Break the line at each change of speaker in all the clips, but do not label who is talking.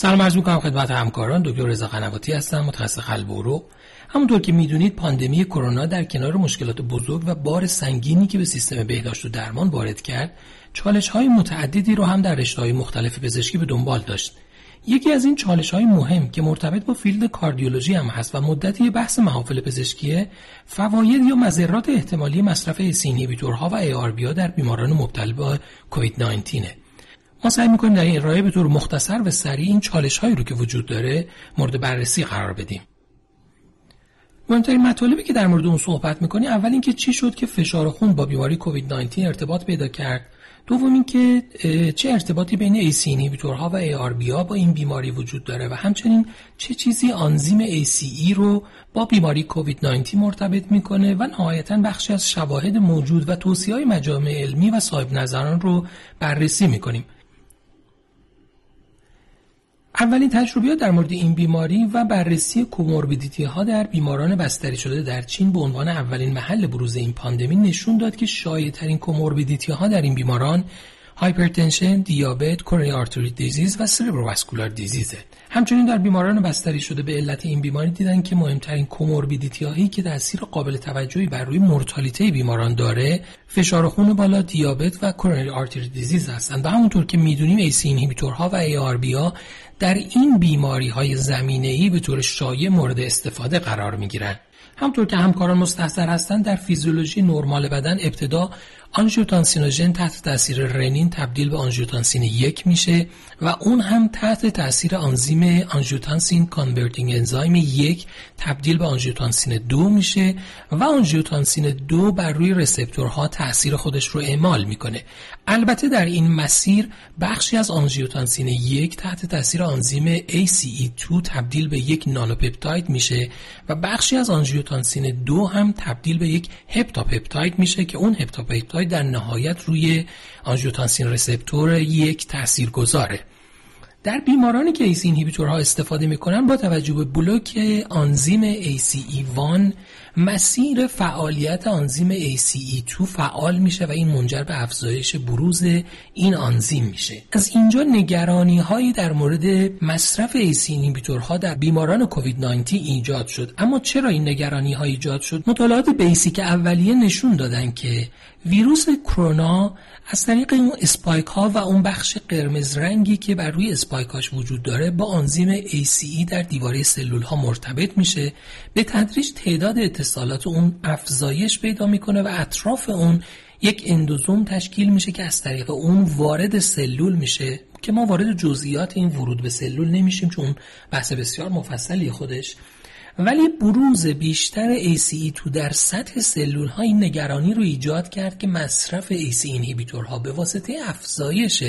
سلام عرض می‌کنم خدمت همکاران. دکتر رضا قنواتی هستم. متخصص قلب و عروق. همونطور که می‌دونید پاندمی کرونا در کنار مشکلات بزرگ و بار سنگینی که به سیستم بهداشت و درمان وارد کرد چالش های متعددی رو هم در رشته های مختلف پزشکی به دنبال داشت. یکی از این چالش های مهم که مرتبط با field کاردیولوژی هم هست و مدتی بحث محافل پزشکیه فواید یا مضرات احتمالی مصرف ACE inhibitor ها و ARB در بیماران مبتلا به کووید 19 ما سعی می‌کنیم در این ارائه به طور مختصر و سریع این چالش هایی رو که وجود داره مورد بررسی قرار بدیم. مهمترین مطالبی که در مورد اون صحبت می‌کنیم اول اینکه چی شد که فشار خون با بیماری کووید 19 ارتباط پیدا کرد. دوم اینکه چه ارتباطی بین ایسی اینهیبیتورها و آر ها با این بیماری وجود داره و همچنین چه چیزی آنزیم ACE رو با بیماری کووید 19 مرتبط می‌کنه و نهایتا بخشی از شواهد موجود و توصیه های مجامع علمی و صاحب نظران رو بررسی می‌کنیم. اولین تجربیات در مورد این بیماری و بررسی comorbidity ها در بیماران بستری شده در چین به عنوان اولین محل بروز این پاندمی نشون داد که شایع‌ترین comorbidity ها در این بیماران hypertension، دیابت، coronary artery disease و cerebrovascular disease ه. همچنین در بیماران بستری شده به علت این بیماری دیدن که مهمترین comorbidity هایی که تاثیر قابل توجهی بر روی مورتالیته بیماران داره فشار خون بالا دیابت و coronary artery disease هستند و همونطور که می‌دونیم ACE inhibitor ها و ARB ها در این بیماری های زمینه ای به طور شایع مورد استفاده قرار می گیرن. همونطور که همکاران مستحضر هستند در فیزیولوژی نرمال بدن ابتدا آنژیوتانسینوژن تحت تاثیر رنین تبدیل به آنژیوتانسین یک میشه و اون هم تحت تاثیر آنزیم angiotensin converting enzyme یک تبدیل به آنژیوتانسین دو میشه و آنژیوتانسین دو بر روی receptor ها تاثیر خودش رو اعمال می‌کنه. البته در این مسیر بخشی از آنژیوتانسین یک تحت تاثیر آنزیم ACE2 تبدیل به یک nonapeptide میشه و بخشی از آنژیوتانسین دو هم تبدیل به یک heptapeptide میشه که اون heptapeptide در نهایت روی angiotensin receptor یک تأثیر گذاره در بیمارانی که ACE inhibitor ها استفاده می‌کنن با توجه به بلوک آنزیم ACE1 مسیر فعالیت آنزیم ACE2 فعال میشه و این منجر به افزایش بروز این آنزیم میشه. از اینجا نگرانی هایی در مورد مصرف ACE inhibitor ها در بیماران کووید 19 ایجاد شد. اما چرا این نگرانی ها ایجاد شد؟ مطالعات basic اولیه نشون دادن که ویروس کرونا از طریق اون spike ها و اون بخش قرمز رنگی که بر روی spike هاش وجود داره با آنزیم ACE در دیواره سلول ها مرتبط میشه. به تدریج تعداد اتصالات اون افزایش پیدا می‌کنه و اطراف اون یک اندوزوم تشکیل میشه که از طریق اون وارد سلول میشه که ما وارد جزئیات این ورود به سلول نمیشیم چون بحث بسیار مفصلی خودش. ولی بروز بیشتر ACE2 در سطح سلول ها این نگرانی رو ایجاد کرد که مصرف ACE اینهیبیتورها به واسطه افزایش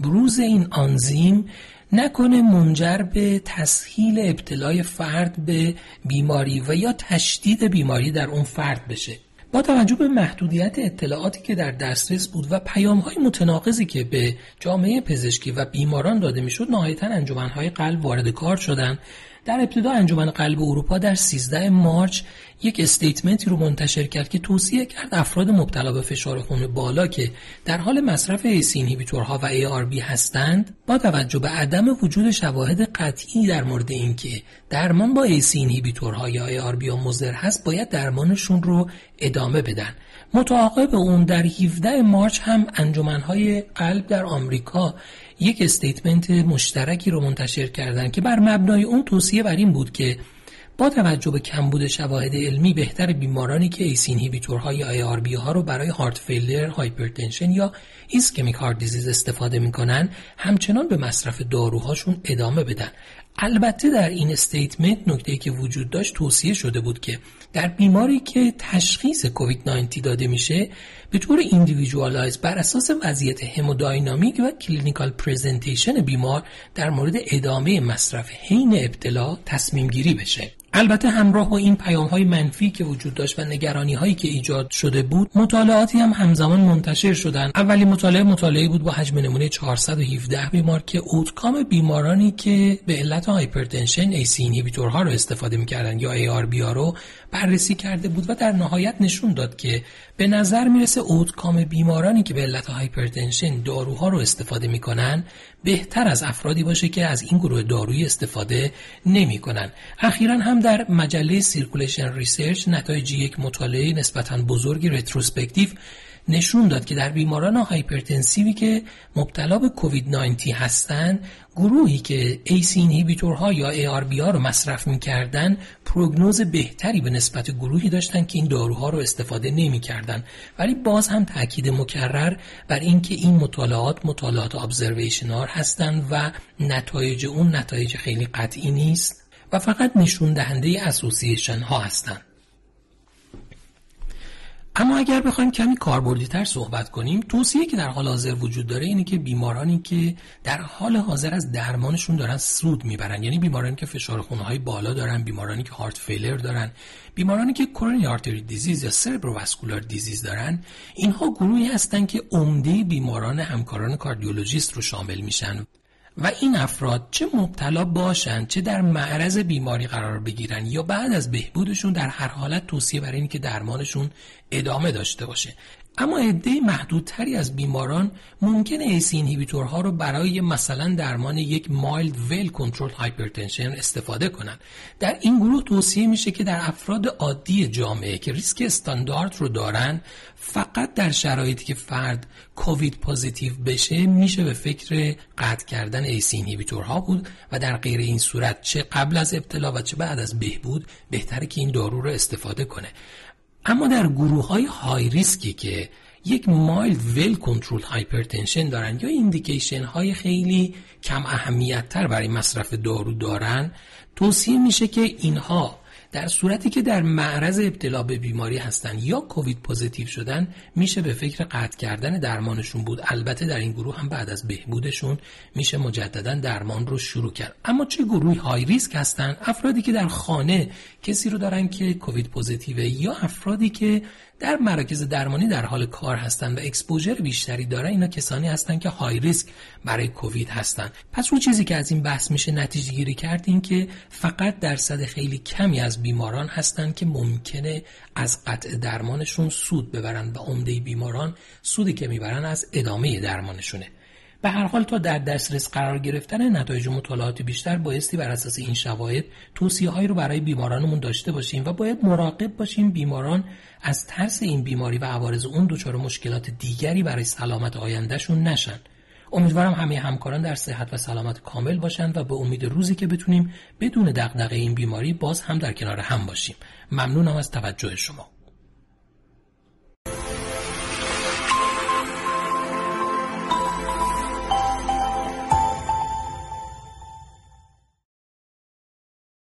بروز این آنزیم نکنه منجر به تسهیل ابتلای فرد به بیماری و یا تشدید بیماری در اون فرد بشه. با توجه به محدودیت اطلاعاتی که در دسترس بود و پیام های متناقضی که به جامعه پزشکی و بیماران داده می‌شد نهایتا انجمن های قلب وارد کار شدند. در ابتدا انجمن قلب اروپا در 13 مارچ یک استیتمنتی رو منتشر کرد که توصیه کرد افراد مبتلا به فشار خون بالا که در حال مصرف ACE inhibitor ها و ARB هستند با توجه به عدم وجود شواهد قطعی در مورد اینکه درمان با ACE inhibitor ها یا ARB یا مضر هست باید درمانشون رو ادامه بدن. متعاقب اون در 17 March هم انجمنهای قلب در آمریکا یک statement مشترکی رو منتشر کردن که بر مبنای اون توصیه بر این بود که با توجه به کمبود شواهد علمی بهتر بیمارانی که ACE inhibitor های یا ARB ها رو برای heart failure، hypertension یا ischemic heart disease استفاده می‌کنن همچنان به مصرف داروهاشون ادامه بدن. البته در این statement نکته که وجود داشت توصیه شده بود که در بیماری که تشخیص کووید 19 داده میشه به طور individualize بر اساس وضعیت hemodynamic و clinical presentation بیمار در مورد ادامه مصرف حین ابتلا تصمیم گیری بشه. البته همراه با این پیام های منفی که وجود داشت و نگرانی هایی که ایجاد شده بود مطالعاتی هم همزمان منتشر شدن اولی مطالعه مطالعه بود با حجم نمونه 417 بیمار که outcome بیمارانی که به علت hypertension ACE inhibitor ها رو استفاده می‌کردن یا ARB رو بررسی کرده بود و در نهایت نشون داد که به نظر می‌رسه outcome بیمارانی که به علت hypertension داروها رو استفاده می‌کنن بهتر از افرادی باشه که از این گروه دارویی استفاده نمی‌کنن. اخیرا هم در مجله Circulation Research نتایج یک مطالعه نسبتا بزرگی retrospective نشون داد که در بیماران hypertensive ی که مبتلا به کووید 19 هستند گروهی که ACE inhibitor ها یا ARB ها رو مصرف می‌کردن پروگنوز بهتری به نسبت گروهی داشتن که این داروها رو استفاده نمی‌کردن. ولی باز هم تاکید مکرر بر اینکه این مطالعات مطالعات ابزرویشنال هستند و نتایج اون نتایج خیلی قطعی نیست. و فقط نشون دهنده اسوسییشن ها هستند. اما اگر بخوایم کمی کاربردی تر صحبت کنیم توصیه که در حال حاضر وجود داره اینه که بیمارانی که در حال حاضر از درمانشون دارن سود می‌برن. یعنی بیمارانی که فشار خونه های بالا دارن بیمارانی که هارت فیلر دارن بیمارانی که coronary artery disease یا cerebrovascular disease دارن اینها گروهی هستن که عمده بیماران همکاران کاردیولوژیست رو شامل میشن. و این افراد چه مبتلا باشند چه در معرض بیماری قرار بگیرن یا بعد از بهبودشون در هر حالت توصیه برای اینه که درمانشون ادامه داشته باشه. اما عده محدودتری از بیماران ممکن ACE inhibitor ها رو برای مثلا درمان یک mild well control hypertension استفاده کنند. در این گروه توصیه میشه که در افراد عادی جامعه که ریسک استاندارد رو دارن فقط در شرایطی که فرد کووید positive بشه میشه به فکر قطع کردن ACE inhibitor ها بود و در غیر این صورت چه قبل از ابتلا و چه بعد از بهبود بهتره که این دارو رو استفاده کنه اما در گروه های high risk ی که یک mild well control hypertension دارن یا indication های خیلی کم اهمیت تر برای مصرف دارو دارن توصیه میشه که اینها در صورتی که در معرض ابتلا به بیماری هستند یا کووید positive شدن میشه به فکر قطع کردن درمانشون بود. البته در این گروه هم بعد از بهبودشون میشه مجددا درمان رو شروع کرد. اما چه گروهی high risk هستن؟ افرادی که در خانه کسی رو دارن که کووید positive یا افرادی که در مراکز درمانی در حال کار هستند و exposure بیشتری دارن اینا کسانی هستند که high risk برای کووید هستند پس رو چیزی که از این بحث میشه نتیجه گیری کرد این که فقط درصد خیلی کمی از بیماران هستند که ممکنه از قطع درمانشون سود ببرن و عمده بیماران سودی که می‌برن از ادامه درمانشونه. به هر حال تا در دسترس قرار گرفتن نتایج مطالعات بیشتر بایستی بر اساس این شواهد توصیه هایی رو برای بیمارانمون داشته باشیم و باید مراقب باشیم بیماران از ترس این بیماری و عوارض اون دچار مشکلات دیگری برای سلامت آیندهشون نشن. امیدوارم همه همکاران در صحت و سلامت کامل باشند و به امید روزی که بتونیم بدون دغدغه این بیماری باز هم در کنار هم باشیم. ممنونم از توجه شما.